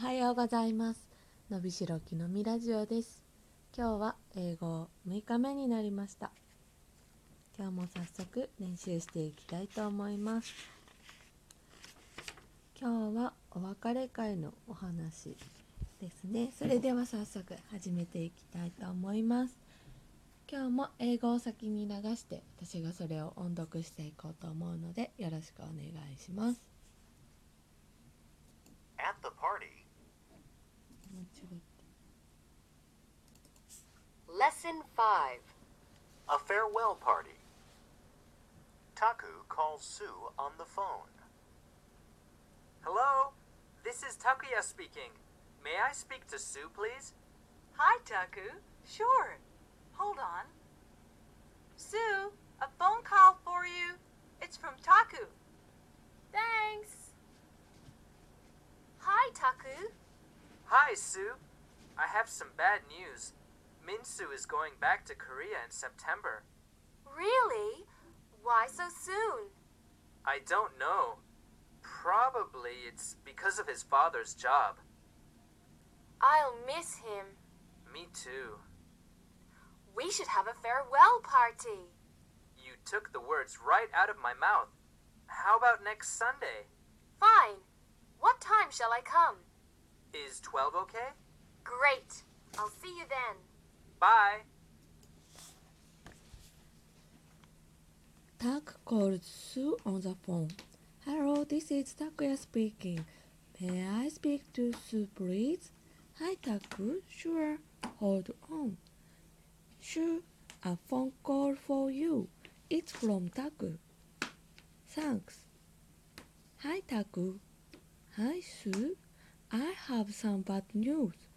はようございます。のびしろきのみラジオです。今日は英語6日目になりました。今日も早速練習していきたいと思います。今日はお別れ会のお話ですね。それでは早速始めていきたいと思います。今日も英語を先に流して私がそれを音読していこうと思うのでよろしくお願いします。Lesson 5 a farewell party. Taku calls Sue on the phone. Hello, this is Takuya speaking. May I speak to Sue, please? Hi, Taku. Sure. Hold on. Sue, a phone call for you. It's from Taku. Thanks. Hi, Taku. Hi, Sue. I have some bad news. Minsu is going back to Korea in September. Really? Why so soon? I don't know. Probably it's because of his father's job. I'll miss him. Me too. We should have a farewell party. You took the words right out of my mouth. How about next Sunday? Fine. What time shall I come? Is 12 okay? Great. I'll see you then. Bye. Tak called Sue on the phone. Hello, this is Takuya speaking. May I speak to Sue, please? Hi, Taku. Sure. Hold on. Sure, a phone call for you. It's from Taku. Thanks. Hi, Taku. Hi, Sue. I have some bad news.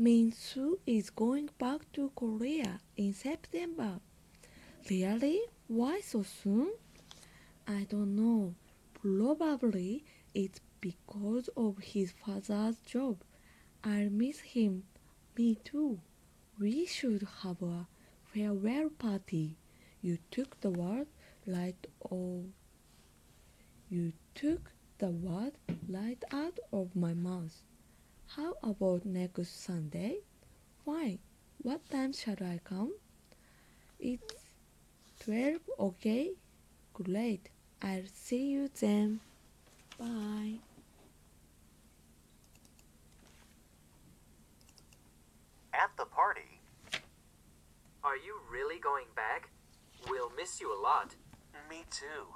Minsu is going back to Korea in September. Really? Why so soon? I don't know. Probably it's because of his father's job. I'll miss him. Me too. We should have a farewell party. You took the word right of you took the word right out of my mouth. How about next Sunday? Fine. What time shall I come? It's 12, okay? Great. I'll see you then. Bye. At the party, Are you really going back? We'll miss you a lot. me too.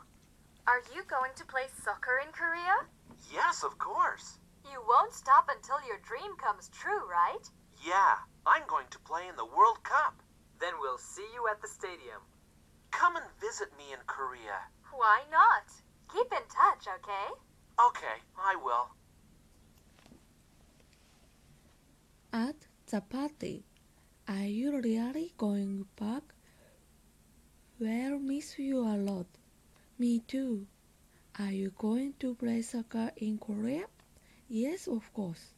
Are you going to play soccer in Korea? Yes, of course. You won't stop until your dream comes true, right? Yeah, I'm going to play in the World Cup. Then we'll see you at the stadium. Come and visit me in Korea. Why not? Keep in touch, okay? Okay, I will. At the party. Are you really going back? Well, miss you a lot. Me too. Are you going to play soccer in Korea? Yes, of course.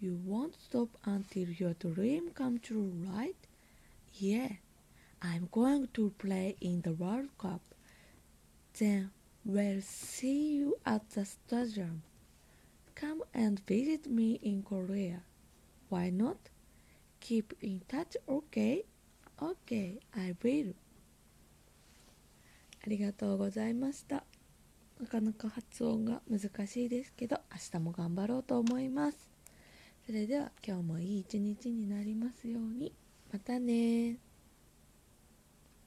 You won't stop until your dream come true, right? Yeah. I'm going to play in the World Cup. Then we'll see you at the stadium. Come and visit me in Korea. Why not? Keep in touch, okay? Okay, I will. ありがとうございました。 なかなか発音が難しいですけど、明日も頑張ろうと思います。それでは今日もいい一日になりますように。またね